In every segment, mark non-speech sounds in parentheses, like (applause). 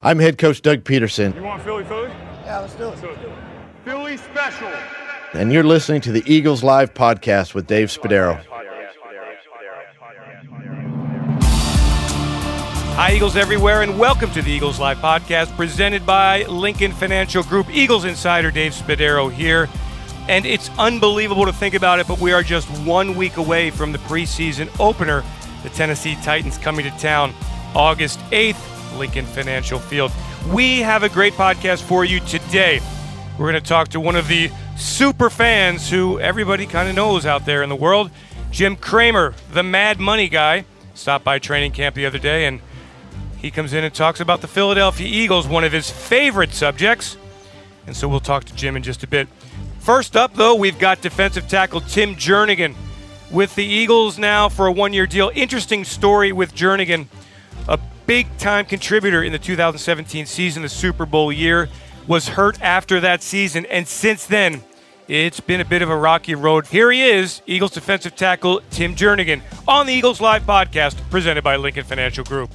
I'm head coach Doug Pederson, You want Philly Philly? Yeah, let's do it. Philly special. and you're listening to the Eagles Live podcast with Dave Spadaro. Hi, Eagles everywhere, and welcome to the Eagles Live podcast presented by Lincoln Financial Group. Eagles insider Dave Spadaro here. And it's unbelievable to think about it, but we are just one week away from the preseason opener. The Tennessee Titans coming to town August 8th, Lincoln Financial Field. We have a great podcast for you today. We're going to talk to one of the super fans who everybody kind of knows out there in the world, Jim Cramer, the Mad Money guy. Stopped by training camp the other day and he comes in and talks about the Philadelphia Eagles, one of his favorite subjects. And so we'll talk to Jim in just a bit. First up, though, we've got defensive tackle Tim Jernigan with the Eagles now for a one year deal. Interesting story with Jernigan, a big time contributor in the 2017 season, the Super Bowl year, was hurt after that season. And since then, it's been a bit of a rocky road. Here he is, Eagles defensive tackle Tim Jernigan on the Eagles Live podcast presented by Lincoln Financial Group.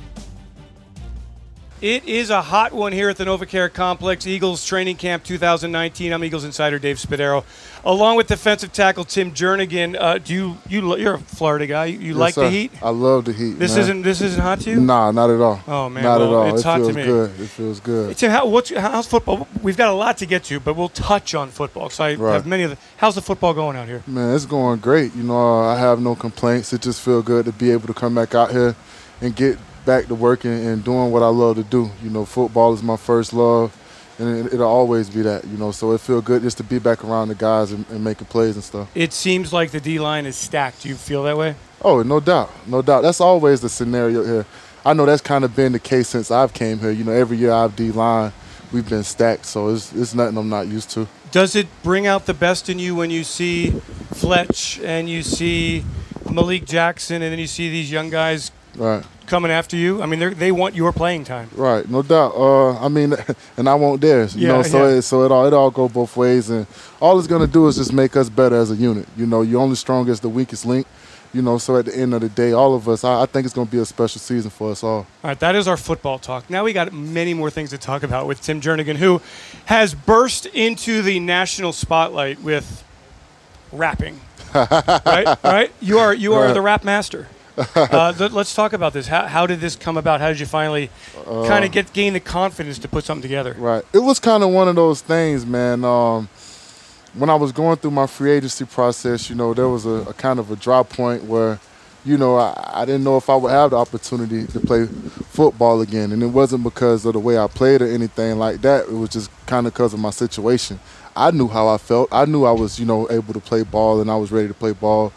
It is a hot one here at the NovaCare Complex, Eagles Training Camp 2019. I'm Eagles insider Dave Spadaro, along with defensive tackle Tim Jernigan. Uh, do you you you're a Florida guy? You, you Yes, like sir. the heat? I love the heat. This man. isn't this isn't hot to you? Nah, not at all. Oh, man, not well, at all. it's it hot to feels me. good. It feels good. Tim, how, what's, how's football? We've got a lot to get to, but we'll touch on football. So I Right. have many of the. How's the football going out here? Man, it's going great. You know, I have no complaints. It just feels good to be able to come back out here and get back to working and doing what I love to do. You know, football is my first love, and it, it'll always be that. You know, so it feels good just to be back around the guys and, and making plays and stuff. It seems like the D line is stacked. Do you feel that way? Oh, no doubt, no doubt. That's always the scenario here. I know that's kind of been the case since I've came here. You know, every year I've D line, we've been stacked, so it's it's nothing I'm not used to. Does it bring out the best in you when you see Fletch and you see Malik Jackson and then you see these young guys Right. Coming after you? I mean, they they want your playing time. Right, no doubt. Uh, I mean, (laughs) and I want theirs. You Yeah, know, so yeah. it, so it all it all go both ways, and all it's gonna do is just make us better as a unit. You know, you're only strong as the weakest link. You know, so at the end of the day, all of us, I, I think it's gonna be a special season for us all. All right, that is our football talk. Now we got many more things to talk about with Tim Jernigan, who has burst into the national spotlight with rapping. (laughs) right, right. You are you are Right. the rap master. Uh, let, us talk about this. How, how did this come about? How did you finally kind of get gain the confidence to put something together? Right. It was kind of one of those things, man. Um, when I was going through my free agency process, you know, there was a, a kind of a drop point where, you know, I, I didn't know if I would have the opportunity to play football again. And it wasn't because of the way I played or anything like that. It was just kind of because of my situation. I knew how I felt. I knew I was, you know, able to play ball and I was ready to play ball.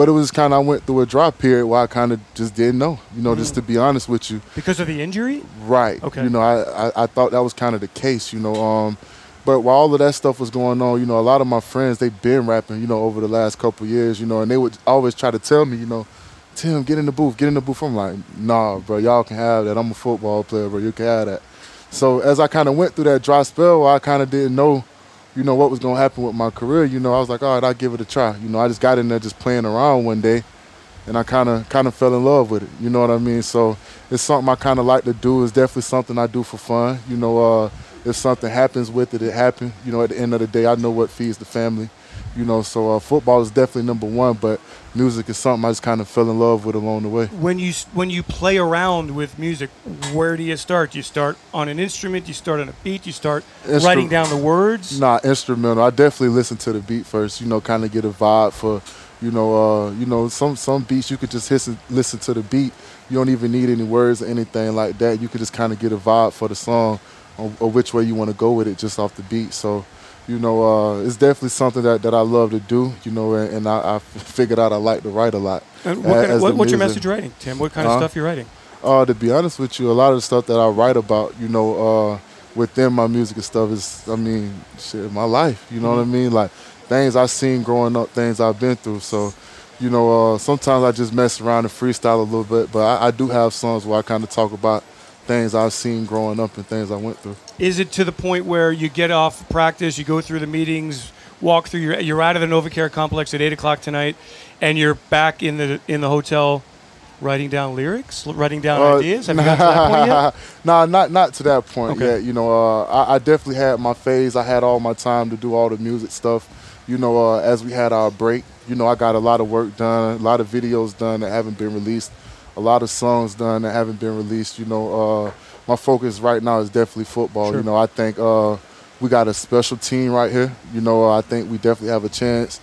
But it was kind of, I went through a drop period where I kind of just didn't know, you know, just to be honest with you. Because of the injury? Right. Okay. You know, I, I, I thought that was kind of the case, you know. Um, but while all of that stuff was going on, you know, a lot of my friends, they've been rapping, you know, over the last couple of years, you know, and they would always try to tell me, you know, Tim, get in the booth, get in the booth. I'm like, nah, bro, y'all can have that. I'm a football player, bro. You can have that. So as I kind of went through that dry spell, I kind of didn't know, you know, what was going to happen with my career, you know, I was like, all right, I'll give it a try. You know, I just got in there just playing around one day and I kind of kind of fell in love with it. You know what I mean? So it's something I kind of like to do. It's definitely something I do for fun. You know, uh, if something happens with it, it happened. You know, at the end of the day, I know what feeds the family. You know, so uh, football is definitely number one, but music is something I just kind of fell in love with along the way. When you when you play around with music, where do you start? Do you start on an instrument? Do you start on a beat? Do you start Instru- writing down the words? Nah, instrumental. I definitely listen to the beat first. You know, kind of get a vibe for, you know, uh, you know, some some beats you could just listen listen to the beat. You don't even need any words or anything like that. You could just kind of get a vibe for the song, or, or which way you want to go with it, just off the beat. So, you know, uh, it's definitely something that, that I love to do. You know, and, and I, I figured out I like to write a lot. And what kind of, what, what's your message writing, Tim? What kind of Huh? stuff you're writing? Uh, to be honest with you, a lot of the stuff that I write about, you know, uh, within my music and stuff is, I mean, shit, my life. You know what I mean? Like things I've seen growing up, things I've been through. So, you know, uh, sometimes I just mess around and freestyle a little bit, but I, I do have songs where I kind of talk about things I've seen growing up and things I went through. Is it to the point where you get off practice, you go through the meetings, walk through your, you're out of the NovaCare complex at eight o'clock tonight, and you're back in the in the hotel writing down lyrics, writing down Uh, ideas? Have you got to that point yet? (laughs) nah, not not to that point Okay. yet. You know, uh, I, I definitely had my phase. I had all my time to do all the music stuff. You know, uh, as we had our break, you know, I got a lot of work done, a lot of videos done that haven't been released, a lot of songs done that haven't been released. You know, uh, my focus right now is definitely football. Sure. You know, I think uh, we got a special team right here. You know, I think we definitely have a chance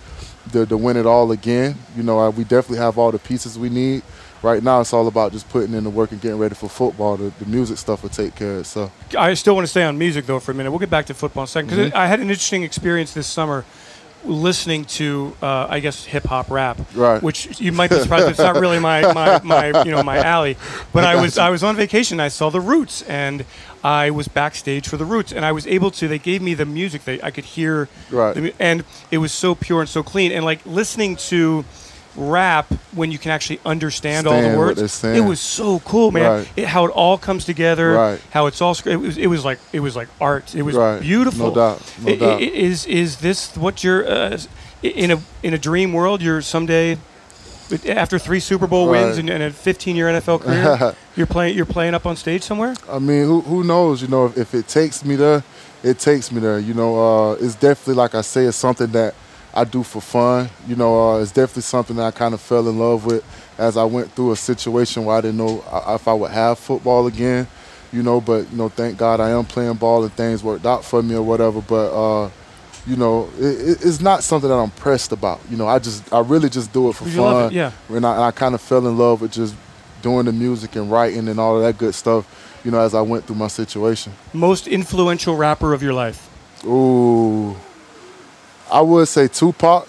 to, to win it all again. You know, uh, we definitely have all the pieces we need. Right now, it's all about just putting in the work and getting ready for football. The, the music stuff will take care of itself. I still want to stay on music though for a minute. We'll get back to football in a second because Mm-hmm. I had an interesting experience this summer listening to, uh, I guess, hip hop rap, Right. which you might be surprised it's not really my, my, (laughs) my you know my alley. But I was I was on vacation. I saw the Roots and I was backstage for the Roots and I was able to. They gave me the music. that I could hear, right. the, and it was so pure and so clean. And like listening to rap when you can actually understand all the words. It was so cool, man. Right. It, how it all comes together. Right. How it's all. It was. It was like. It was like art. It was Right. beautiful. No doubt. No I- I- doubt. Is is this what you're uh, in a in a dream world? You're someday after three Super Bowl wins and, and a 15 year NFL career. (laughs) you're playing. You're playing up on stage somewhere. I mean, who who knows? You know, if, if it takes me there, it takes me there. You know, uh, it's definitely like I say, it's something that I do for fun. You know, uh, it's definitely something that I kind of fell in love with as I went through a situation where I didn't know if I would have football again. You know, but you know, thank God I am playing ball and things worked out for me or whatever. But uh, you know, it, it- it's not something that I'm pressed about. You know, I just I really just do it for You fun. it, yeah. And I, and I kind of fell in love with just doing the music and writing and all of that good stuff, you know, as I went through my situation. Most influential rapper of your life. Ooh, I would say Tupac.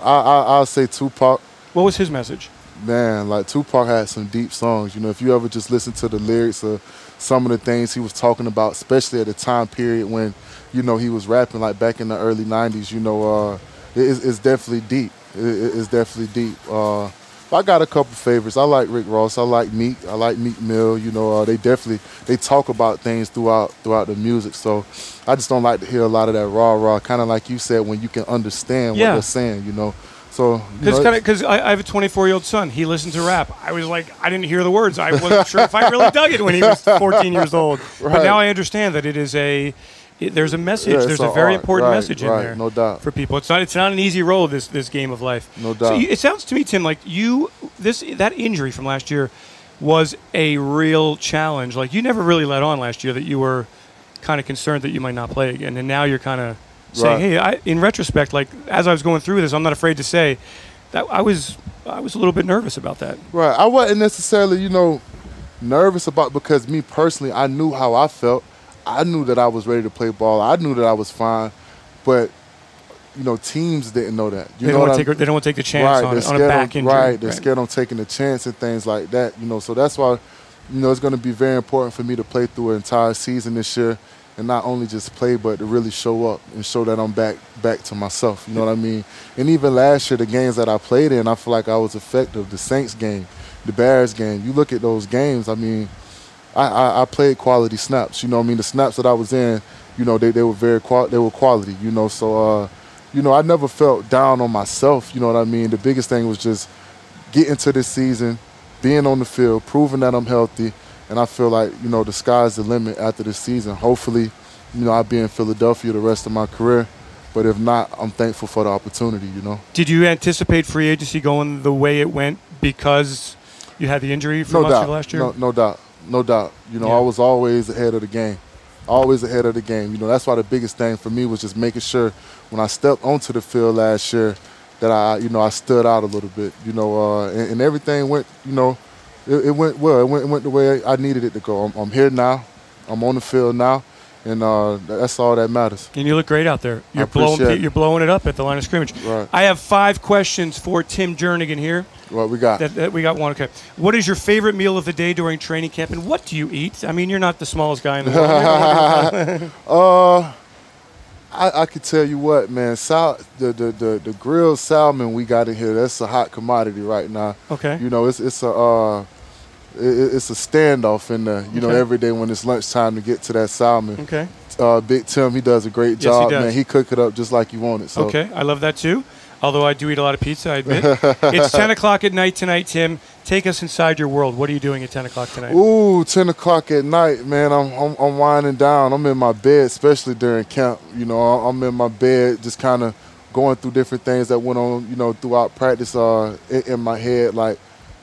I, I I'll say Tupac. What was his message? Man, like Tupac had some deep songs. You know, if you ever just listen to the lyrics of some of the things he was talking about, especially at the time period when, you know, he was rapping like back in the early '90s. You know, uh, it, it's, definitely deep. It, it- it's definitely deep. Uh, I got a couple favorites. I like Rick Ross. I like Meek. I like Meek Mill. You know, uh, they definitely they talk about things throughout throughout the music. So I just don't like to hear a lot of that raw raw. Kind of like you said, when you can understand Yeah. what they're saying. You know, so Because I, I have a 24 year old son. He listens to rap. I was like, I didn't hear the words. I wasn't sure if I really dug it when he was (laughs) 14 years old. But now I understand that it is a. There's a message. Yeah, there's a very art. important Right, message in there. no doubt. For people, it's not. It's not an easy role. This this game of life. No So doubt. you, it sounds to me, Tim, like you this that injury from last year was a real challenge. Like you never really let on last year that you were kind of concerned that you might not play again, and now you're kind of saying, Right. "Hey, I, in retrospect, like as I was going through this, I'm not afraid to say that I was I was a little bit nervous about that." Right. I wasn't necessarily, you know, nervous about because me personally, I knew how I felt. I knew that I was ready to play ball. I knew that I was fine, but you know, teams didn't know that. You they know don't want what to I'm- take they don't want to take the chance right, on, they're on a scared back on, injury. Right, they're scared on taking a chance and things like that. You know, so that's why, you know, it's going to be very important for me to play through an entire season this year, and not only just play, but to really show up and show that I'm back back to myself. You know what I mean? And even last year, the games that I played in, I feel like I was effective. The Saints game, the Bears game. You look at those games. I mean, I, I, I played quality snaps. You know, what I mean, the snaps that I was in, you know, they, they were very qual- they were quality. You know, so uh, you know, I never felt down on myself. You know what I mean? The biggest thing was just getting to this season, being on the field, proving that I'm healthy, and I feel like you know the sky's the limit after this season. Hopefully, you know, I'll be in Philadelphia the rest of my career. But if not, I'm thankful for the opportunity. You know, Did you anticipate free agency going the way it went because you had the injury from no last doubt, year last year? no, no doubt, no doubt. You know, Yeah. I was always ahead of the game, always ahead of the game. You know, that's why the biggest thing for me was just making sure when I stepped onto the field last year that I, you know, I stood out a little bit. You know, uh, and, and everything went, you know, it, it went well. It went, it went the way I needed it to go. I'm, I'm here now. I'm on the field now, and uh, that's all that matters. And you look great out there. You're blowing it. you're blowing it up at the line of scrimmage. Right. I have five questions for Tim Jernigan here. What we got? That, that we got one. Okay. What is your favorite meal of the day during training camp, and what do you eat? I mean, you're not the smallest guy in the world. (laughs) (laughs) Uh, I, I could tell you what, man. Sal, the, the the the grilled salmon we got in here. That's a hot commodity right now. Okay. You know, it's it's a uh, it's a standoff in there. You know, Okay. every day when it's lunchtime to get to that salmon. okay. Uh, Big Tim, he does a great Yes, he job, does. man. He cook it up just like you want it. So. Okay. I love that too. Although I do eat a lot of pizza, I admit. (laughs) it's 10 o'clock at night tonight, Tim. Take us inside your world. What are you doing at 10 o'clock tonight? Ooh, 10 o'clock at night, man. I'm, I'm I'm winding down. I'm in my bed, especially during camp. You know, I'm in my bed, just kind of going through different things that went on. You know, throughout practice, uh, in, in my head, like,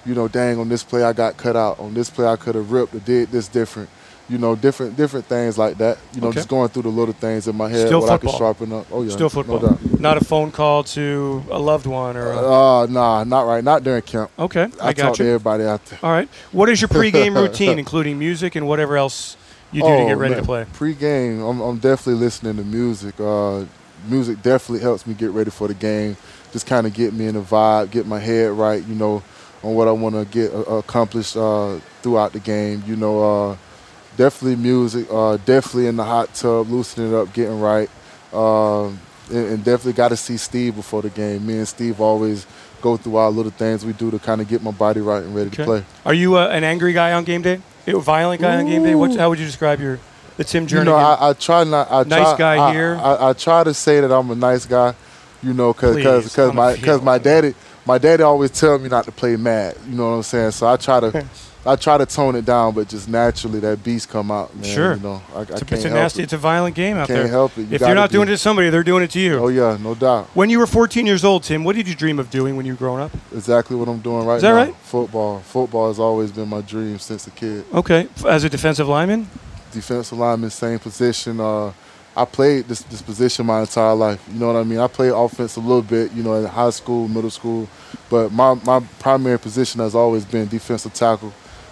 you know, dang, on this play I got cut out. On this play I could have ripped or did this different. You know, different different things like that. You know, Okay. just going through the little things in my head Still what I football. could sharpen up. Oh yeah, Still football. No. Not a phone call to a loved one or a, Uh, nah, not right. Not during camp. Okay, I, I, got talk to you. everybody out there. All right. What is your pregame (laughs) routine, including music and whatever else you do to get ready to Oh, play? Pre-game, I'm, I'm definitely listening to music. Uh, music definitely helps me get ready for the game. Just kind of get me in the vibe, get my head right, you know, on what I want to get uh, accomplished uh, throughout the game. You know, uh, definitely music. Uh, definitely in the hot tub, loosening it up, getting right. Um, and, and definitely got to see Steve before the game. Me and Steve always go through our little things we do to kind of get my body right and ready to play. Are you uh, an angry guy on game day? A violent guy on game day? What, how would you describe your the Tim Jernigan? You know, I, I try not. I Nice try, guy I- here. I, I, try to say that I'm a nice guy. You know, Please, because I'm my because my daddy my daddy always tell me not to play mad. You know what I'm saying? So I try to I try to tone it down, but just naturally that beast come out. Man, Sure. You know, I, I it's a, can't it's a nasty, it. it's a violent game out Can't there. help it. You if you're not doing it to somebody, they're doing it to you. Oh yeah, no doubt. When you were 14 years old, Tim, what did you dream of doing when you were growing up? Exactly what I'm doing right Is that now. right? Football. Football has always been my dream since a kid. Okay, as a defensive lineman. defensive lineman, same position. Uh, I played this, this position my entire life. You know what I mean? I played offense a little bit, you know, in high school, middle school, but my, my primary position has always been defensive tackle.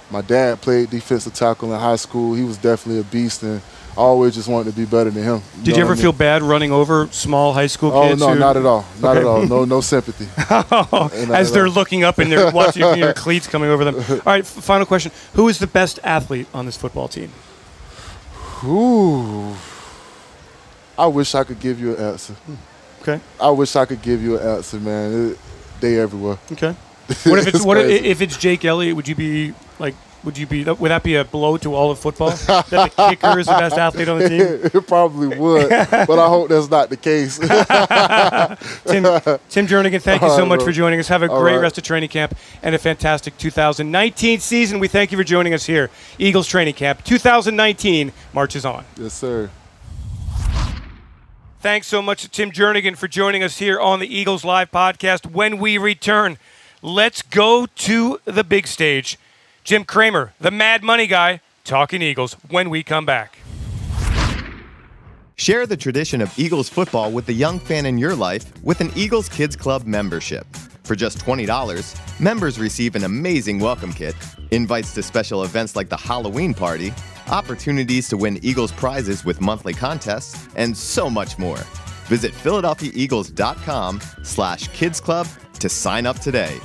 My dad played defensive tackle in high school. He was definitely a beast, and I always just wanted to be better than him. Did you ever I mean? feel bad running over small high school kids? Oh kids? no, who- not at all, not Okay. at all. No, no (laughs) sympathy. (laughs) Oh, not As they're all. looking up and they're (laughs) watching your cleats coming over them. All right, final question: Who is the best athlete on this football team? Ooh, I wish I could give you an answer. Okay, I wish I could give you an answer, man. It, they everywhere. okay. (laughs) What if it's, It's what if, it's Jake Elliott? Would you be like? Would you be? Would that be a blow to all of football? that the kicker is the best athlete on the team? (laughs) it probably would, but I hope that's not the case. (laughs) Tim, Tim Jernigan, thank you so right, much bro. for joining us. Have a All great right. rest of training camp and a fantastic 2019 season. We thank you for joining us here. Eagles training camp 2019 marches on. yes, sir. Thanks so much to Tim Jernigan for joining us here on the Eagles Live podcast. When we return, let's go to the big stage. Jim Cramer, the Mad Money guy, talking Eagles when we come back. Share the tradition of Eagles football with the young fan in your life with an Eagles Kids Club membership. For just $20, members receive an amazing welcome kit, invites to special events like the Halloween party, opportunities to win Eagles prizes with monthly contests, and so much more. Visit PhiladelphiaEagles.com slash Kids Club to sign up today.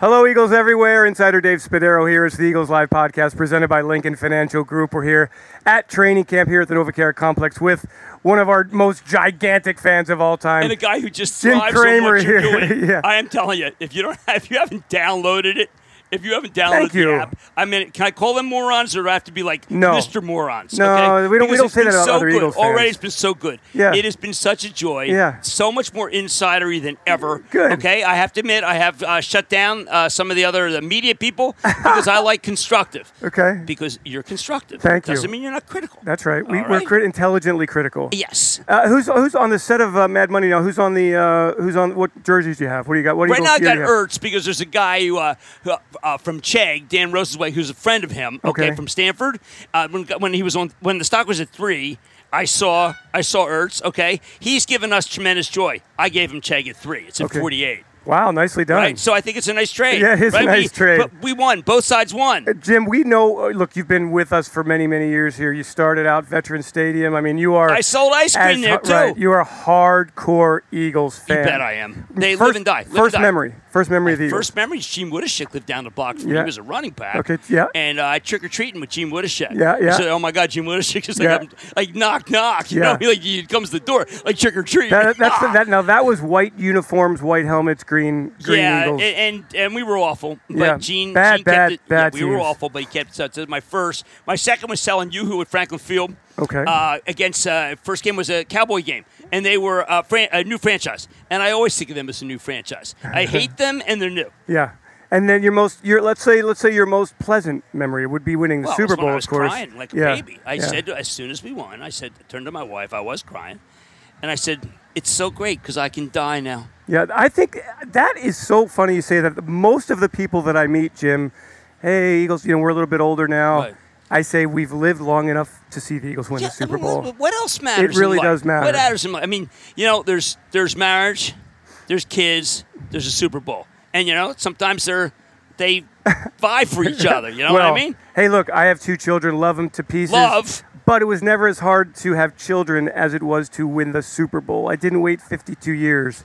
Hello, Eagles everywhere. Insider Dave Spadaro here. It's the Eagles Live podcast presented by Lincoln Financial Group. We're here at training camp here at the NovaCare Complex with one of our most gigantic fans of all time. and a guy who just Jim thrives Cramer on what you're here. doing. (laughs) Yeah. I am telling you, if you don't, if you haven't downloaded it, if you haven't downloaded Thank the you. app, I mean, can I call them morons, or do I have to be like No. Mr. Morons? No, okay? we don't- we Because don't it's say been that about so other good. Eagles Already, it's been so good. Yeah. it has been such a joy. Yeah. so much more insidery than ever. Good. Okay, I have to admit, I have uh, shut down uh, some of the other the media people because I like constructive. (laughs) okay. Because you're constructive. Thank you. Doesn't mean you're not critical. That's right. We, All We're right. crit- intelligently critical. Yes. Uh, who's who's on the set of uh, Mad Money now? Who's on the uh, who's on what jerseys do you have? What do you got? What Right Eagles now, I got do you? Ertz because there's a guy who, uh, who, uh, from Chegg, Dan Rosensweig, who's a friend of him. Okay, Okay. from Stanford. Uh, when when he was on when the stock was at three, I saw I saw Ertz. Okay, he's given us tremendous joy. I gave him Chegg at three. It's at Okay. 48. Wow, nicely done. Right, so I think it's a nice trade. Yeah, it is a nice we, trade. But we won. Both sides won. Jim, we know. uh, Look, you've been with us for many, many years here. You started out Veteran Stadium. I mean, you are. I sold ice cream as- there too. Right, you are a hardcore Eagles you fan. bet I am. They first, live and die. Live first and die. memory. First memory of the Eagles. First memory, Gene Woodeshick lived down the block from me. Yeah. He was a running back. Okay, yeah. And uh, I trick or treating with Gene Woodeshick. Yeah, yeah. Said, "Oh my God, Gene Woodeshick is (laughs) like, Yeah. I'm- like knock knock." You Yeah. know, (laughs) like he comes to the door, like trick or treat. That, that's the, (laughs) that. Now that was white uniforms, white helmets, green green yeah, Eagles. and, and and we were awful. But Yeah. Gene, Bad, Gene bad, kept it, bad yeah, we were awful, but he kept it. So my first, my second was selling YooHoo at Franklin Field. Okay. Uh, against uh, first game was a Cowboy game, and they were a, fran- a new franchise, and I always think of them as a new franchise. I (laughs) hate them, and they're new. Yeah. And then your most, your let's say, let's say your most pleasant memory would be winning the Well, Super Bowl, I was of course. crying like a yeah. baby. I yeah. said as soon as we won, I said, turned to my wife. I was crying, and I said, "It's so great because I can die now." Yeah, I think that is so funny you say that. Most of the people that I meet, Jim, hey, Eagles, you know, we're a little bit older now. Right. I say we've lived long enough to see the Eagles win Yeah, the Super I mean, Bowl. What, what else matters? It really does matter. What matters in life? I mean, you know, there's there's marriage, there's kids, there's a Super Bowl, and you know, sometimes they're they (laughs) vie for each other. You know well, what I mean? Hey, look, I have two children, love them to pieces. Love. But it was never as hard to have children as it was to win the Super Bowl. I didn't wait 52 years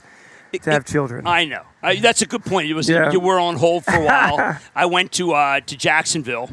to have children. I know. I, that's a good point. It was Yeah. you were on hold for a while. (laughs) I went to uh, to Jacksonville,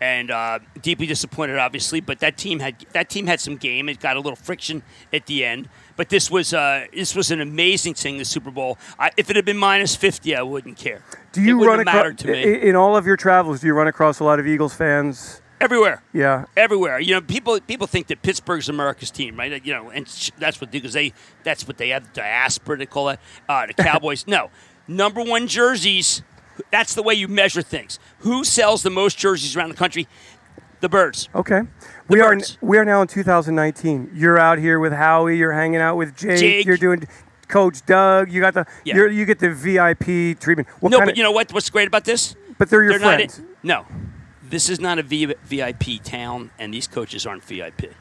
and uh, deeply disappointed, obviously. But that team had that team had some game. It got a little friction at the end. But this was uh, this was an amazing thing. The Super Bowl. I, if it had been minus fifty, I wouldn't care. do you it run wouldn't have mattered across to me in all of your travels? Do you run across a lot of Eagles fans? everywhere? Yeah. everywhere. You know, people people think that Pittsburgh's America's team, right? You know, and sh- that's what because they that's what they have the diaspora they call it. Uh, the (laughs) Cowboys. no, number one jerseys. That's the way you measure things. Who sells the most jerseys around the country? The Birds. Okay. We are Birds. we are now in 2019. You're out here with Howie. You're hanging out with Jake. Jake. You're doing Coach Doug. You got the Yeah. you're, you get the VIP treatment. What no, but you know what? What's great about this? But they're your They're friends. not. No, this is not a v- VIP town, and these coaches aren't VIP.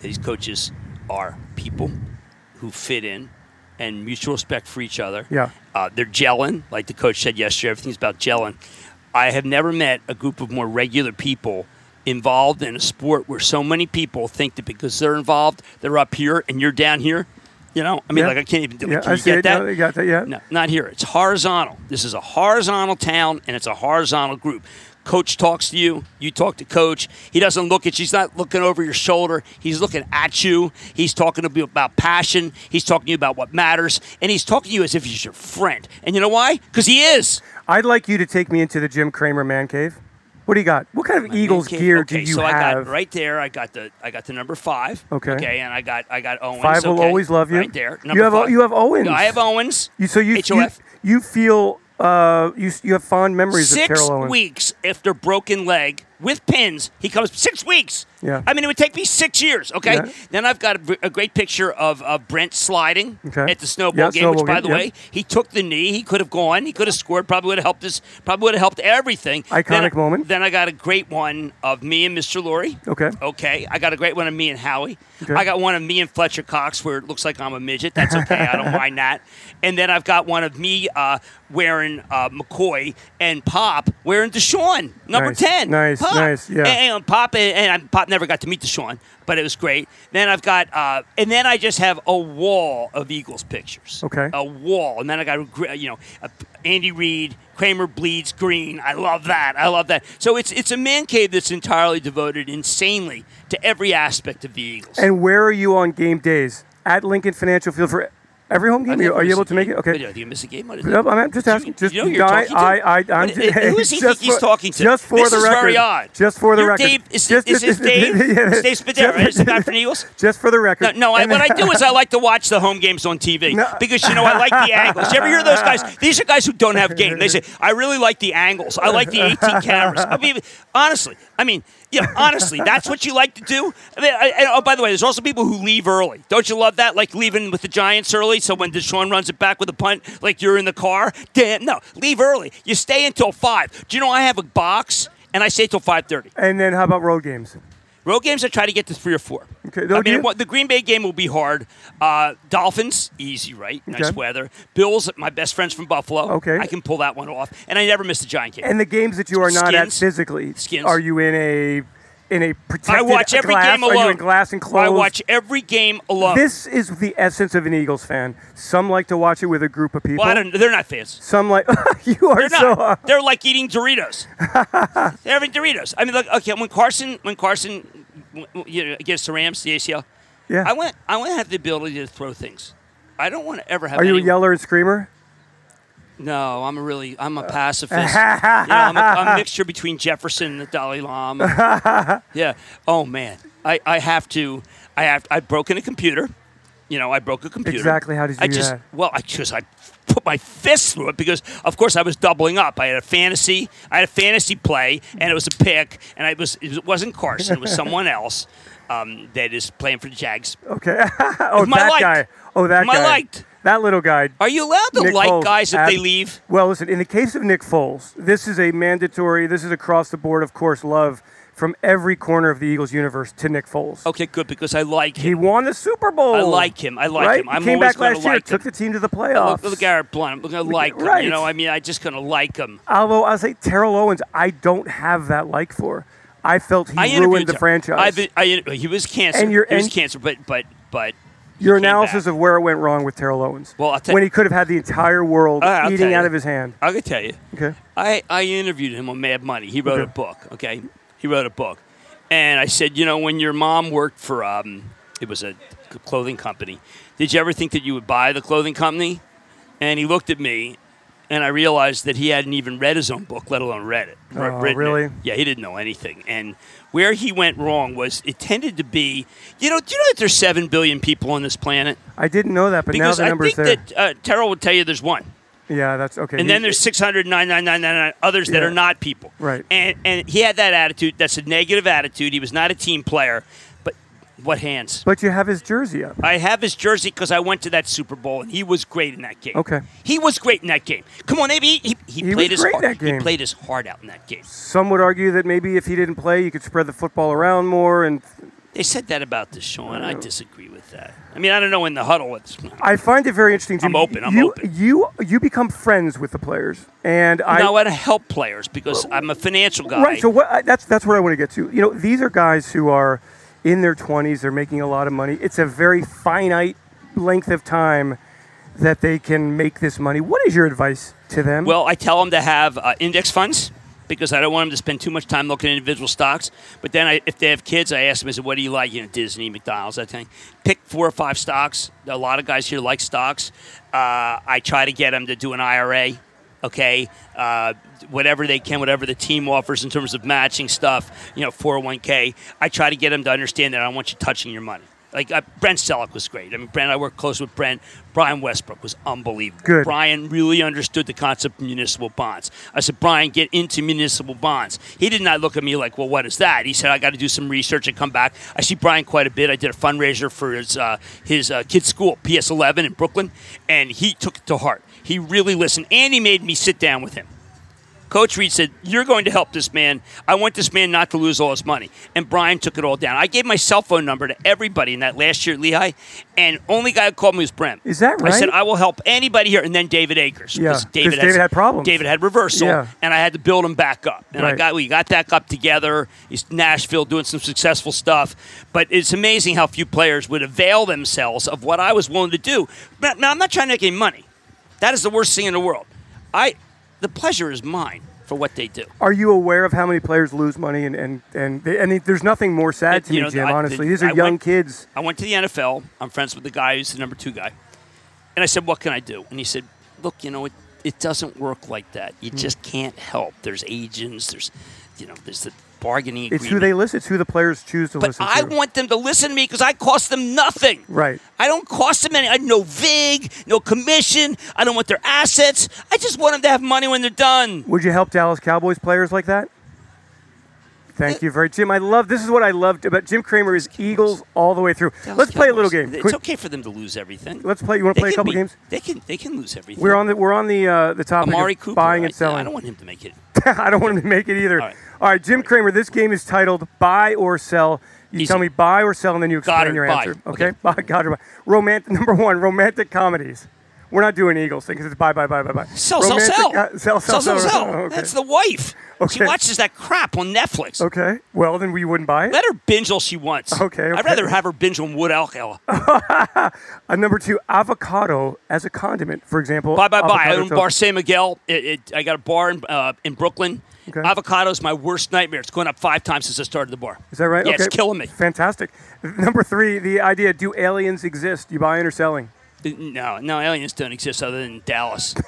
These coaches are people who fit in and mutual respect for each other. Yeah. Uh, they're gelling, like the coach said yesterday. Everything's about gelling. I have never met a group of more regular people involved in a sport where so many people think that because they're involved, they're up here and you're down here. You know, I mean, Yeah. like I can't even do Yeah, it. Can I you see get it. that? No, got that. Yeah. No, not here. It's horizontal. This is a horizontal town, and it's a horizontal group. Coach talks to you. You talk to coach. He doesn't look at you. He's not looking over your shoulder. He's looking at you. He's talking to you about passion. He's talking to you about what matters, and he's talking to you as if he's your friend. And you know why? Because he is. I'd like you to take me into the Jim Cramer man cave. What do you got? What kind of My Eagles man cave. gear okay, do you so have? I got right there. I got the I got the number five. Okay. Okay, and I got I got Owens. Five will okay, always love you. Right there. You have- five. you have Owens. No, I have Owens. You so you you, HOF. you feel uh you you have fond memories of six Terrell Owens. weeks after broken leg with pins. He comes six weeks. Yeah. I mean, it would take me six years. Okay. Yeah. Then I've got a, a great picture of, of Brent sliding Okay. at the snowball Yeah, game. snowball which, by game, the yeah. way, he took the knee. He could have gone. He could have scored. Probably would have helped us. Probably would have helped everything. Iconic then, moment. Then I got a great one of me and Mr. Lurie. Okay. Okay. I got a great one of me and Howie. Okay. I got one of me and Fletcher Cox where it looks like I'm a midget. That's okay. I don't (laughs) mind that. And then I've got one of me uh, wearing uh, McCoy and Pop wearing DeSean, number Nice. 10. Nice, Pop. Nice, yeah. And, and Pop, and, and Pop never got to meet DeSean, but it was great. Then I've got, uh, and then I just have a wall of Eagles pictures. Okay. A wall. And then I got, you know, a, Andy Reid, Cramer bleeds green. I love that. I love that. So it's it's a man cave that's entirely devoted insanely to every aspect of the Eagles. And where are you on game days? At Lincoln Financial Field for every home game? never Are you able to make it? Okay. Wait, Do you miss a game? What is I'm just You- asking. Just you know who you're guy, talking to? I, I, I'm What- (laughs) who does he just think he's for- talking to? Just for this the is record. very odd. Just for the You're record. Dave, is, just, is this (laughs) Dave? yeah, Is Dave Spadaro? Is it back from the Eagles? Just for the record. No, no I, what I do is I like to watch the home games on TV No. because you know I like the angles. You ever hear those guys? (laughs) These are guys who don't have game. They say I really like the angles. I like the 18 cameras. I mean, honestly, I mean, know, honestly, that's what you like to do. I mean, I- oh, by the way, there's also people who leave early. Don't you love that? Like leaving with the Giants early, so when DeSean runs it back with a punt, like you're in the car. Damn, no, leave early. You stay until five. Do you know I have a box and I stay till five thirty? And then how about road games? Road games, I try to get to three or four. Okay, I mean, the Green Bay game will be hard. Uh, Dolphins, easy, right? Nice Okay. weather. Bills, my best friends from Buffalo. Okay. I can pull that one off. And I never missed a Giant game. And the games that you are not at physically, Skins. are you in a in a protected I watch every glass? game alone. Are you in glass and closed? I watch every game alone. This is the essence of an Eagles fan. Some like to watch it with a group of people. well, I don't, they're not fans. Some like (laughs) you are They're so. not. they're like eating Doritos. (laughs) they're having Doritos. I mean, look, okay, when Carson, when Carson you know, against the Rams, the ACL, yeah. I want, I want to have the ability to throw things. I don't want to ever have. are you a yeller and screamer? No, I'm a really I'm a uh. pacifist. (laughs) you know, I'm, a, I'm a mixture between Jefferson and the Dalai Lama. (laughs) yeah. Oh man, I, I have to I have I broken a computer. You know, I broke a computer. Exactly. How did you I do just that? well, I just I put my fist through it because of course I was doubling up. I had a fantasy, I had a fantasy play, and it was a pick, and I was it wasn't Carson, it was (laughs) someone else um, that is playing for the Jags. Okay. (laughs) oh, that liked. guy. Oh, that Whom I guy. liked. That little guy. Are you allowed to Nick like Foles, guys if ab- they leave? Well, listen. In the case of Nick Foles, this is a mandatory. This is across the board, of course, love from every corner of the Eagles universe to Nick Foles. Okay, good because I like him. He won the Super Bowl. I like him. I like right? him. I'm he came always back last year, like took the team to the playoffs. look at Garrett Blount. I'm gonna like him. You know, I mean, I just gonna like him. Although I'll say Terrell Owens, I don't have that like for. I felt he I ruined the him. franchise. Been- I, he was cancer. And he was cancer, but but but Your analysis back. of where it went wrong with Terrell Owens. Well, I'll tell when he could have had the entire world right, eating out of his hand. I can tell you. Okay. I, I interviewed him on Mad Money. He wrote a book. Okay, he wrote a book, and I said, you know, when your mom worked for um, it was a clothing company. Did you ever think that you would buy the clothing company? And he looked at me, and I realized that he hadn't even read his own book, let alone read it. Oh, written it. really? Yeah, he didn't know anything. And where he went wrong was it tended to be, you know, do you know that there's seven billion people on this planet? I didn't know that, but now Because the I number's think there. that uh, Terrell would tell you there's one. Yeah, that's okay. And He- then there's 609,999 others that are not people. Right. And and he had that attitude. That's a negative attitude. He was not a team player. But what hands? But you have his jersey up. I have his jersey because I went to that Super Bowl and he was great in that game. Okay. He was great in that game. Come on, maybe he, he, He played his heart. He played his heart out in that game. Some would argue that maybe if he didn't play, you could spread the football around more. And They said that about DeSean. I disagree with that. I mean, I don't know in the huddle. It's, I find it very interesting. Jim. I'm open, I'm you, open. You you become friends with the players, and I now I to help players because I'm a financial guy. Right. So what? That's that's what I want to get to. You know, these are guys who are in their 20s. They're making a lot of money. It's a very finite length of time that they can make this money. What is your advice to them? Well, I tell them to have uh, index funds because I don't want them to spend too much time looking at individual stocks. But then, I, if they have kids, I ask them, I said, what do you like? You know, Disney, McDonald's, that thing. Pick four or five stocks. A lot of guys here like stocks. Uh, I try to get them to do an IRA. Okay, uh, whatever they can, whatever the team offers in terms of matching stuff, you know, 401k. I try to get them to understand that I don't want you touching your money. Like uh, Brent Celek was great. I mean, Brent, I worked close with Brent. Brian Westbrook was unbelievable. Good. Brian really understood the concept of municipal bonds. I said, Brian, get into municipal bonds. He did not look at me like, well, what is that? He said, I got to do some research and come back. I see Brian quite a bit. I did a fundraiser for his uh, his uh, kids' school, PS11 in Brooklyn, and he took it to heart. He really listened, and he made me sit down with him. Coach Reid said, You're going to help this man. I want this man not to lose all his money. And Brian took it all down. I gave my cell phone number to everybody in that last year at Lehigh, and only guy who called me was Brent. Is that right? I said. I will help anybody here. And then David Akers. Yeah, 'cause 'cause David had problems. David had reversal, Yeah. and I had to build him back up. And I got we got that up together. He's Nashville doing some successful stuff. But it's amazing how few players would avail themselves of what I was willing to do. Now I'm not trying to make any money. That is the worst thing in the world. I the pleasure is mine for what they do. are you aware of how many players lose money? And and and, they, and there's nothing more sad And, to you me, know, Jim. I- honestly, these are I young went- kids. I went to the NFL. I'm friends with the guy who's the number two guy. And I said, What can I do? And he said, Look, you know, it, it doesn't work like that. You Hmm. just can't help. There's agents, there's, you know, there's the bargaining It's agreement. who they listen. It's who the players choose to but listen But I to. want them to listen to me because I cost them nothing. Right. I don't cost them any. I no vig, no commission. I don't want their assets. I just want them to have money when they're done. Would you help Dallas Cowboys players like that? Thank you very, much. Jim. I love this is what I loved about Jim Cramer is Eagles all the way through. Let's play a little game. It's Quick- okay for them to lose everything. Let's play. You want to play a couple be- games? They can. They can lose everything. We're on the we're on the uh, the topic Amari of Cooper. buying I, and selling. I don't want him to make it. (laughs) I don't want him to make it either. All right. All right, Jim Cramer. This game is titled "Buy or Sell." You Easy. tell me buy or sell, and then you explain Goddard, your buy. answer. Okay, Okay. buy Goddard. Buy. Romantic (laughs) number one. Romantic comedies. We're not doing Eagles thing because it's buy, buy, buy, buy, buy. Sell, Romantic sell, co- sell, sell, sell, sell, Oh, okay. That's the wife. Okay. She watches that crap on Netflix. okay. Well, then we wouldn't buy it. Let her binge all she wants. Okay, I'd rather have her binge on wood alcohol. (laughs) Uh, number two, avocado as a condiment. For example, Bye, bye, bye. I own. Bar San Miguel. It, it, I got a bar in, uh, in Brooklyn. Okay. Avocado is my worst nightmare. It's going up five times since I started the bar. Is that right? Yeah, okay. it's killing me. Fantastic. Number three, the idea: Do aliens exist? You buying or selling? No, no, aliens don't exist other than Dallas. (laughs)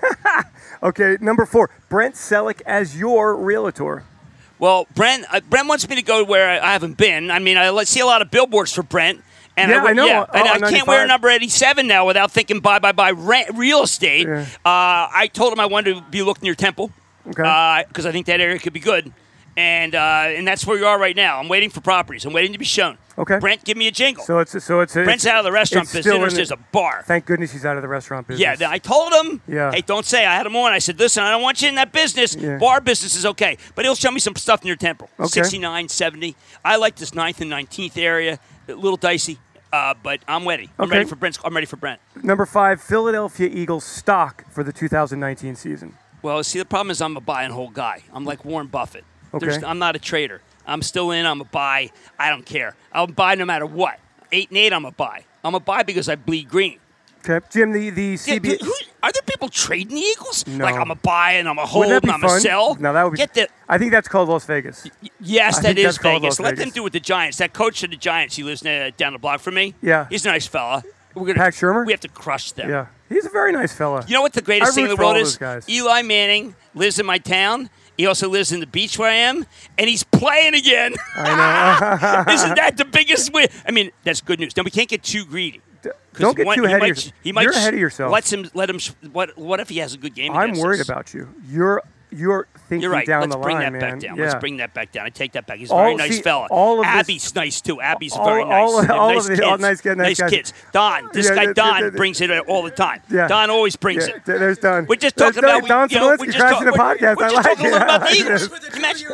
Okay, number four, Brent Celek as your realtor. well, Brent, uh, Brent wants me to go where I, I haven't been. I mean, I see a lot of billboards for Brent. And Yeah, would- I know. Yeah, Oh, and I can't wear number 87 now without thinking bye, bye, bye, rent, real estate. Yeah. Uh, I told him I wanted to be looking near Temple Okay. because I think that area could be good. And uh, and that's where you are right now. I'm waiting for properties. I'm waiting to be shown. Okay. Brent, give me a jingle. so it's so it's Brent's it's, out of the restaurant business. still There's a bar. Thank goodness he's out of the restaurant business. Yeah, I told him. Yeah. Hey, don't say I had him on. I said, listen, I don't want you in that business. Yeah. Bar business is okay, but he'll show me some stuff near Temple. Okay. 69, 70. I like this 9th and 19th area. A little dicey, uh, but I'm ready. I'm Okay. ready for Brent. I'm ready for Brent. Number five, Philadelphia Eagles stock for the 2019 season. Well, see, the problem is I'm a buy and hold guy. I'm like Warren Buffett. There's- Okay. I'm not a trader. I'm still in. I'm a buy. I don't care. I'll buy no matter what. Eight and eight, I'm a buy. I'm a buy because I bleed green. Okay, Jim, the the Yeah, CB. who, are there people trading the Eagles? No. Like I'm a buy and I'm a hold and I'm fun? a sell. No, that would be. Get the I think that's called Las Vegas. yes, I that is Vegas. Let them do it with the Giants. That coach of the Giants, he lives uh, down the block from me. Yeah. he's a nice fella. We're gonna Pat Shurmur? We have to crush them. Yeah, he's a very nice fella. You know what the greatest I thing in the world is? Eli Manning lives in my town. He also lives in the beach where I am, and he's playing again. I know. (laughs) Isn't that the biggest win? I mean, that's good news. Now we can't get too greedy. Don't get one- too he ahead of yourself. He might You're ahead of yourself. Let's him. Let him. What? What if he has a good game? I'm worried us? about you. You're you're thinking You're right. down Let's the bring line, that man. back down. Yeah. Let's bring that back down. I take that back. He's a All- very nice see, fella. all of this- Abby's nice too. Abby's all- very nice. all- all nice of the- kids. all nice guys, nice guys. kids. Don. This Yeah, guy yeah, Don yeah, yeah. brings it all the time. Yeah. Don always brings Yeah, it. there's Don. We're just There's talking about Don we, you know, Smolenski we're just crashing the podcast. We're, I just like talking a it. little about I the (laughs) like Eagles. it. You imagine-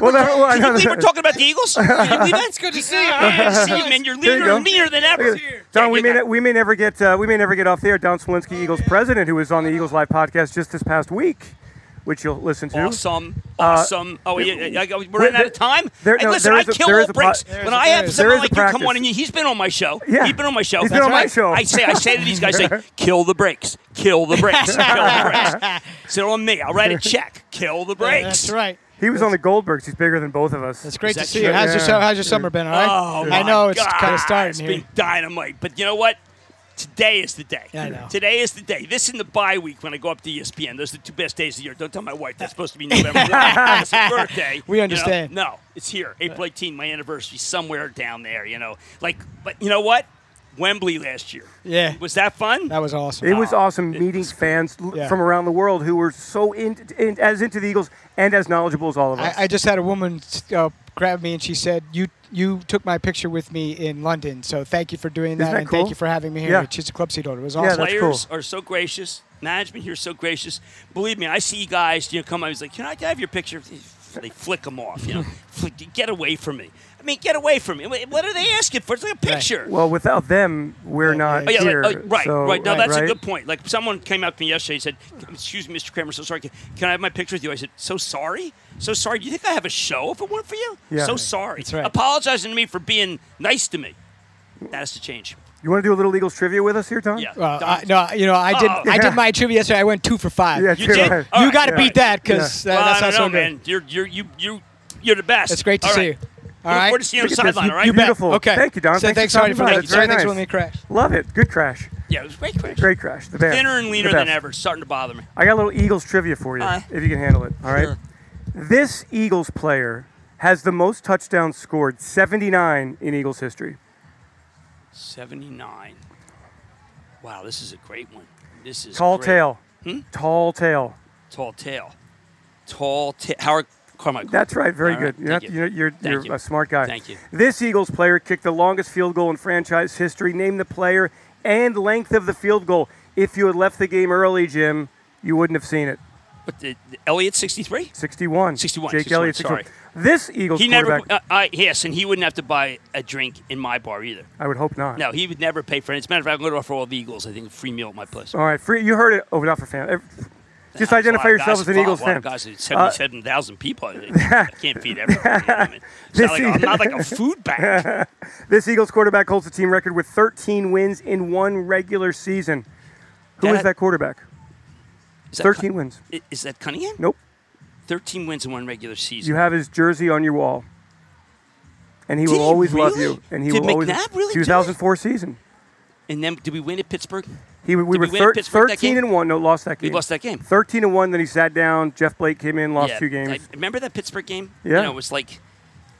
Well, (laughs) no, well, you believe we're talking about the Eagles? (laughs) Can you believe that? It's good to see you. Yeah, see you, man. You're leaner, go. leaner than ever. Don, we may we may never get uh, we may never get off the air. Don Smolenski, Eagles president, who was on the Eagles Live podcast just this past week, which you'll listen to. Awesome, uh, awesome. oh, yeah, yeah, yeah, we're running out of time. there- hey, no, listen, there I is a- kill there all is a breaks. pro- when I have there someone is a like you come practice. on, and he- he's been on my show. Yeah. he's been on my show. He's been on my And I- show. I say, I say to these guys, like, (laughs) kill the brakes, kill the brakes, (laughs) kill the brakes. So on me, I'll write a (laughs) check. Kill the brakes. That's right. He was on the Goldbergs. He's bigger than both of us. It's great Is to that see true? you. How's, Yeah. your, how's your summer been, all right? Oh, I my know it's God, kind of starting It's here. been dynamite, but you know what? Today is the day. Yeah, I know. Today is the day. This in the bye week when I go up to ESPN. Those are the two best days of the year. Don't tell my wife that's supposed to be (laughs) November 1. That's her birthday. We you know? understand. No, it's here. April 18, my anniversary, somewhere down there, you know. Like, but you know what? Wembley last year. Yeah. Was that fun? That was awesome. It was awesome meeting fans Yeah. from around the world who were so in, in, as into the Eagles and as knowledgeable as all of us. I, I just had a woman uh, grab me and she said, "You you took my picture with me in London, so thank you for doing that, that and cool? thank you for having me here." Yeah. She's a club seat holder. It was Yeah, awesome. that's Players cool. are so gracious. Management here is so gracious. Believe me, I see you guys, you know, come. I was like, "Can I have your picture?" They flick them off. You know, (laughs) Flick- get away from me. I mean, get away from me. What are they asking for? It's like a picture. well, without them, we're not Oh, yeah, here. like, oh, right, so- right. Now that's right? a good point. Like someone came up to me yesterday and said, "Excuse me, Mr. Cramer, so sorry. Can, can I have my picture with you?" I said, "So sorry, so sorry. Do you think I have a show if it weren't for you? Yeah. So sorry. That's right. Apologizing to me for being nice to me. That has to change. You want to do a little legal trivia with us here, Tom? Yeah. Well, I, no, you know, I did. Oh. I did (laughs) my trivia yesterday. I went two for five. Yeah, You did? right. You got to all beat that because Well, that's I not don't so know, good. man. You're you're you you you're the best. It's great to All see right. you. Look All right. forward to seeing you on the Look at this. sideline. All right. You bet. Beautiful. Okay. Thank you, Don. So Thanks thanks, for sorry stopping for that. That's very Thanks for nice. letting me crash. Love it. Good crash. Yeah, it was a great crash. Great crash. The best. Thinner and leaner than ever. Starting to bother me. I got a little Eagles trivia for you, Aye. if you can handle it. All right. Sure. This Eagles player has the most touchdowns scored, 79 in Eagles history. 79. Wow, this is a great one. This is Tall great. tail. Hmm? Tall tail. Tall tail. Tall tail. Harold Carmichael. That's right. Very All right, good. You're, you. you're, you're, you're you. a smart guy. Thank you. This Eagles player kicked the longest field goal in franchise history. Name the player and length of the field goal. If you had left the game early, Jim, you wouldn't have seen it. But the, the Elliott 63? 61. 61, Jake 61, Elliott, sorry. This Eagles He never. Uh, I, yes, and he wouldn't have to buy a drink in my bar either. I would hope not. No, he would never pay for it. As a matter of fact, I'm going to offer all the Eagles, I think, a free meal at my place. All right, free. You heard it. Oh, not for fan. Just identify yourself as an Eagles fan. guys, uh, 77,000 people. I can't feed everybody. you know I (laughs) mean? It's This not like, I'm is- not like a food bank. (laughs) This Eagles quarterback holds the team record with 13 wins in one regular season. Who is That- that quarterback? Is that 13 Cun- wins. Is that Cunningham? Nope. 13 wins in one regular season. You have his jersey on your wall. And he Did will he always love you. And he Did will always McNabb really do 2004 season. And then did we win at Pittsburgh? He, we Did were we thir- Pittsburgh that 13 and 1. No, lost that game. We lost that game. 13 and 1, then he sat down. Jeff Blake came in, lost Yeah, two games. I, remember that Pittsburgh game? Yeah. You know, it was like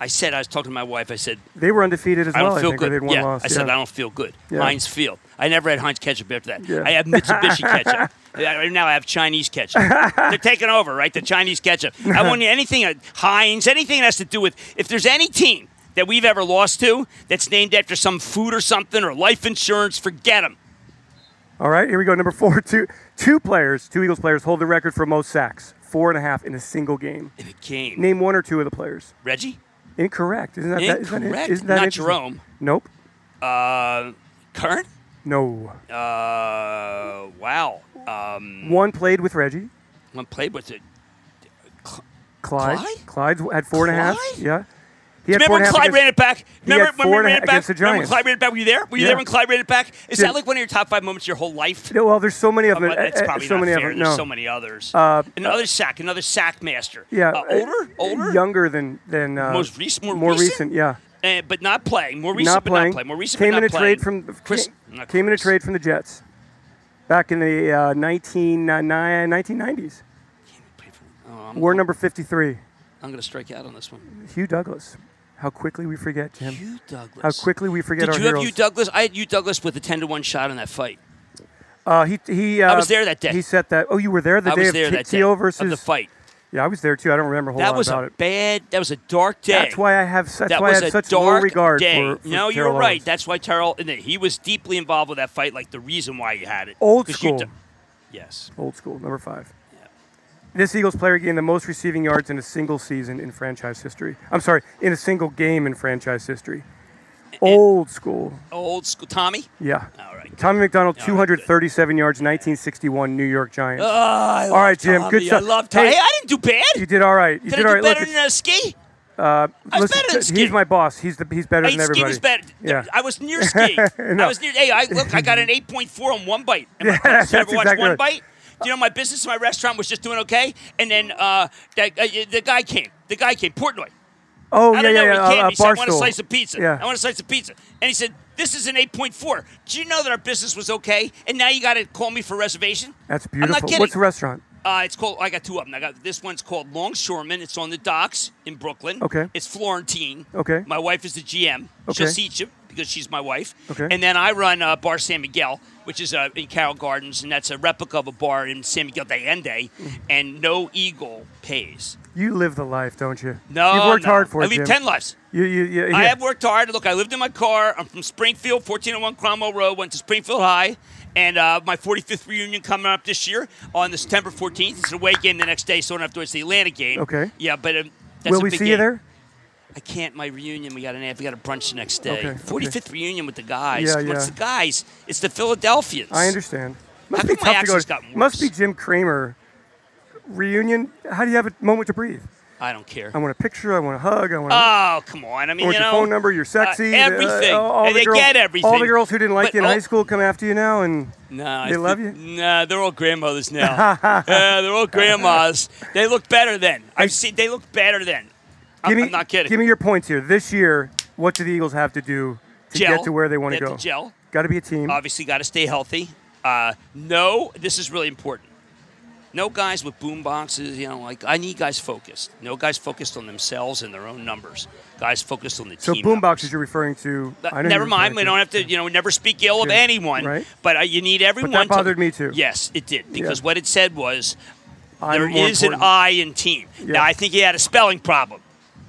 I said. I was talking to my wife. I said, they were undefeated as I well. don't feel good. yeah, loss. I said yeah. I don't feel good. Yeah. Heinz Field. I never had Heinz ketchup after that. Yeah. I have Mitsubishi (laughs) ketchup. I- Now I have Chinese ketchup. They're taking over, right? The Chinese ketchup. I (laughs) want anything uh, Heinz, anything that has to do with. If there's any team that we've ever lost to that's named after some food or something or life insurance, forget them. All right, here we go. Number four, two, two players, two Eagles players hold the record for most sacks, four and a half in a single game. In a game. Name one or two of the players. Reggie? Incorrect. Isn't that that- isn't that, Incorrect. isn't that Not? Jerome. Nope. Uh, Kern? No. Uh, wow. Um, One played with Reggie. one played with it. Clyde. Clyde? Clyde had four and a half. Clyde? Yeah. Remember when and a half Clyde against- ran it back? Remember when we ran it back? Remember when Clyde ran it back? Were you there? Were you Yeah. there when Clyde ran it back? Is Yeah. that like one of your top five moments of your whole life? No, well, there's so many of them. Well, that's uh, probably so not many fair. them. There's so many others. Uh, another sack, another sack master. Yeah. Uh, older, older, Younger than than uh, Most recent- more more recent? recent. Yeah. Uh, but not playing. More recent, not but playing. not playing. More recent, came in a playing. trade from Chris. came, came in a trade from the Jets back in the uh, 19, uh, ni- 1990s. Oh, War number 53. I'm going to strike out on this one. Hugh Douglas. How quickly we forget, Jim. Hugh Douglas. How quickly we forget Did our you have. Hugh Douglas? I had Hugh Douglas with a ten to one shot in that fight. uh, he he. Uh, I was there that day. He set that. Oh, you were there the I day was of there T- that day T.O. of versus the fight. Yeah, I was there too. I don't remember a whole That lot was about a it. bad. That was a dark day. That's why I have. That's that why was I have a such low dark regard day. for. for no, you're Terrell right. Owens. That's why Terrell. and He was deeply involved with that fight. Like the reason why he had it. Old 'Cause you school. d- yes. Old school, number five. This Eagles player gained the most receiving yards in a single season in franchise history. I'm sorry, in a single game in franchise history. Old school, Old school. Tommy. yeah. All right. Tommy McDonald, All right, 237 yards, 1961 New York Giants. Oh, I All right, Jim, Tommy. good I stuff. love Tommy. Hey, I didn't do bad. you did all right. You Did did I all right. better Look, than uh, ski? uh, I was listen, better than he's Ski. my boss. He's the he's better Hey, than ski everybody. was better. Yeah. I was near (laughs) ski. I was near. Hey, I look. I got an (laughs) 8.4 on one bite. Am I Yeah, you that's ever watch exactly one right. bite? Do you know my business, my restaurant was just doing okay, and then uh, that, uh, the guy came. The guy came, Portnoy. Oh I yeah, yeah, know. yeah. He came. Uh, he said, "I want a slice of pizza. Yeah. I want a slice of pizza." And he said, "This is an 8.4. Do you know that our business was okay, and now you got to call me for reservation?" That's I'm not beautiful. kidding. What's the restaurant? Uh, it's called. I got two of them. I got this one's called Longshoreman. It's on the docks in Brooklyn. Okay. It's Florentine. Okay. My wife is the GM. Okay. She'll seat you because she's my wife. Okay. And then I run uh, Bar San Miguel, which is uh, in Carroll Gardens, and that's a replica of a bar in San Miguel de Allende. Mm. And no eagle pays. You live the life, don't you? No, You've worked no. hard for it, I Jim. ten lives. You, you, you, I have worked hard. Look, I lived in my car. I'm from Springfield, 1401 Cromwell Road. Went to Springfield High, and uh, my 45th reunion coming up this year on the September 14th. It's an away game the next day, so I don't have to watch the Atlanta game. Okay. Yeah, but um, that's Will a we see you there? I can't. My reunion. We got an we got a brunch the next day. Okay, okay. 45th reunion with the guys. Yeah, Come on, It's yeah. the guys. It's the Philadelphians. I understand. Must How be tough to go. Must be? Jim Cramer reunion. How do you have a moment to breathe? I don't care. I want a picture. I want a hug. I want. Oh, come on. I I mean, want you your know, phone number. You're sexy. uh, everything. Uh, all And the they girls, get everything. All the girls who didn't like But you in all- high school come after you now, and No, I They love you? Nah, they're all grandmothers now. (laughs) uh, they're all grandmas. They look better then. (laughs) I've seen. They look better then. I'm, give me. I'm not kidding. Give me your points here. This year, what do the Eagles have to do to gel. get to where they want to go? gel. Got to be a team. Obviously, got to stay healthy. Uh, no, this is really important. No guys with boom boxes. You know, like I need guys focused. No guys focused on themselves and their own numbers. Guys focused on the so team. boom numbers. boxes you're referring to. I never mind. We don't have to, you know, never speak ill of Yeah, anyone. right. But uh, you need everyone. that to- bothered me too. Yes, it did because Yeah. what it said was I'm there is an. I in team. Yeah. Now I think he had a spelling problem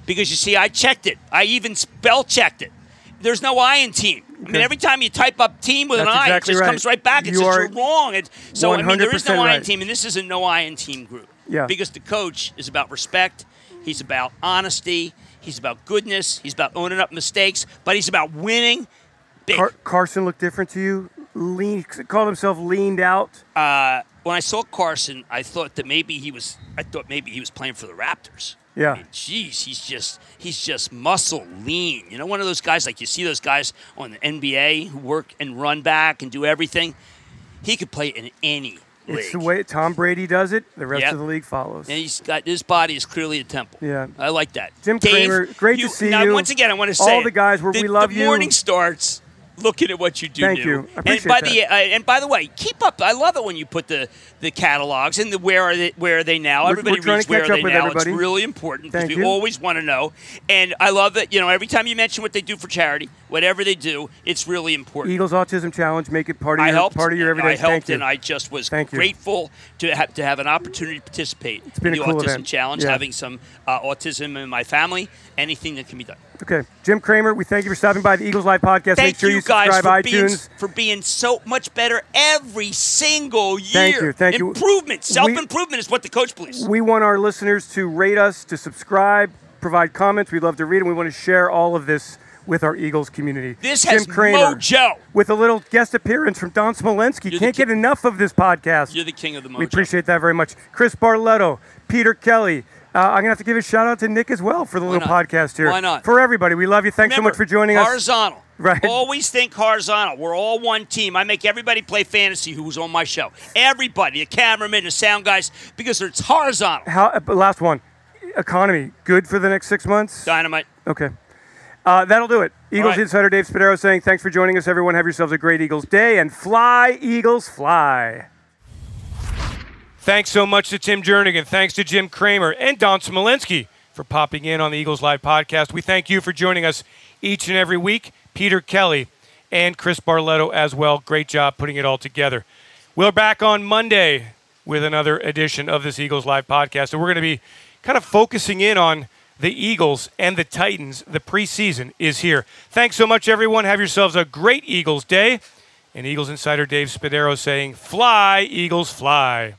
because you see, I checked it. I even spell checked it. There's no I in team. I mean, every time you type up team with That's an I, exactly it just right. comes right back. It You says you're wrong. It, so I mean, there is no 100% I in team, and this is a no I in team group. Yeah. Because the coach is about respect. He's about honesty. He's about goodness. He's about owning up mistakes. But he's about winning. Big. Car- Carson looked different to you. Lean, called himself leaned out. uh, when I saw Carson, I thought that maybe he was. I thought maybe he was playing for the Raptors. Yeah. I mean, jeez, he's just he's just muscle lean. You know, one of those guys like you see those guys on the NBA who work and run back and do everything. He could play in any league. It's the way Tom Brady does it. The rest Yep. of the league follows. and he's got his body is clearly a temple. Yeah. I like that. Jim Dave, Cramer, great to see now, you. Once again, I want to say All the guys where the, we love the you. morning starts. Looking at what you do. Thank new. you. I and appreciate by that. the uh, and by the way, keep up. I love it when you put the the catalogs and the where are they where are they now. We're- everybody we're reads where are they now. everybody. It's really important because we you. always want to know. And I love that you know every time you mention what they do for charity, whatever they do, it's really important. Eagles Autism Challenge, make it part of I your helped. part of your and everyday. I helped, Thank you. and I just was Thank you. grateful to have to have an opportunity to participate It's been in a the cool Autism event. Challenge, Yeah. having some uh, autism in my family, anything that can be done. Okay, Jim Cramer, we thank you for stopping by the Eagles Live podcast. Thank make sure you, you, guys subscribe for being, iTunes. for being so much better every single year. Thank you, thank you. Improvement, self improvement is what the coach believes. We want our listeners to rate us, to subscribe, provide comments. We'd love to read, and we want to share all of this with our Eagles community. This Jim has Cramer, mojo. with a little guest appearance from Don Smolenski. You're Can't get enough of this podcast. You're the king of the mojo. We appreciate that very much. Chris Barletto, Peter Kelly. Uh, I'm gonna have to give a shout out to Nick as well for the Why little not? podcast here. Why not? For everybody, we love you. Thanks so much for joining us. Horizontal. Right. Always think horizontal. We're all one team. I make everybody play fantasy who was on my show. Everybody, the cameraman, the sound guys, because it's horizontal. How, uh, last one. Economy good for the next six months. Dynamite. Okay. Uh, that'll do it. Eagles right. insider Dave Spadaro saying thanks for joining us, everyone. Have yourselves a great Eagles day and fly, Eagles, fly. Thanks so much to Tim Jernigan. Thanks to Jim Cramer and Don Smolenski for popping in on the Eagles Live podcast. We thank you for joining us each and every week. Peter Kelly and Chris Barletto as well. Great job putting it all together. We're back on Monday with another edition of this Eagles Live podcast. And we're going to be kind of focusing in on the Eagles and the Titans. The preseason is here. Thanks so much, everyone. Have yourselves a great Eagles day. And Eagles insider Dave Spadaro saying, Fly, Eagles, fly.